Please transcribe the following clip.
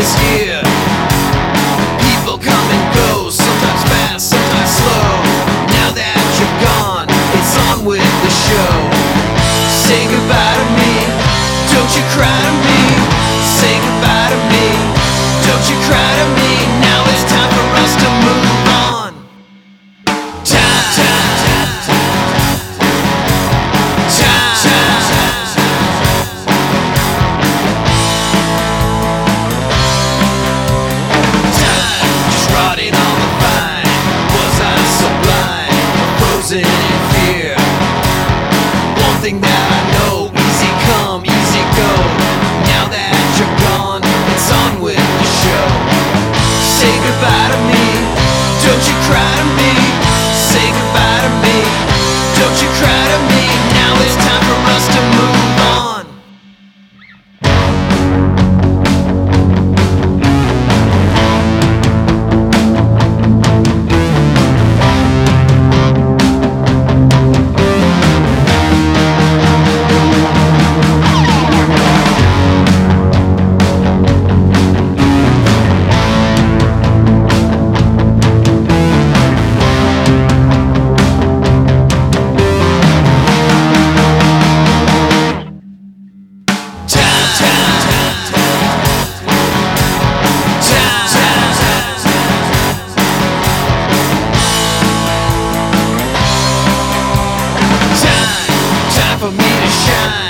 this year. something that for me to shine.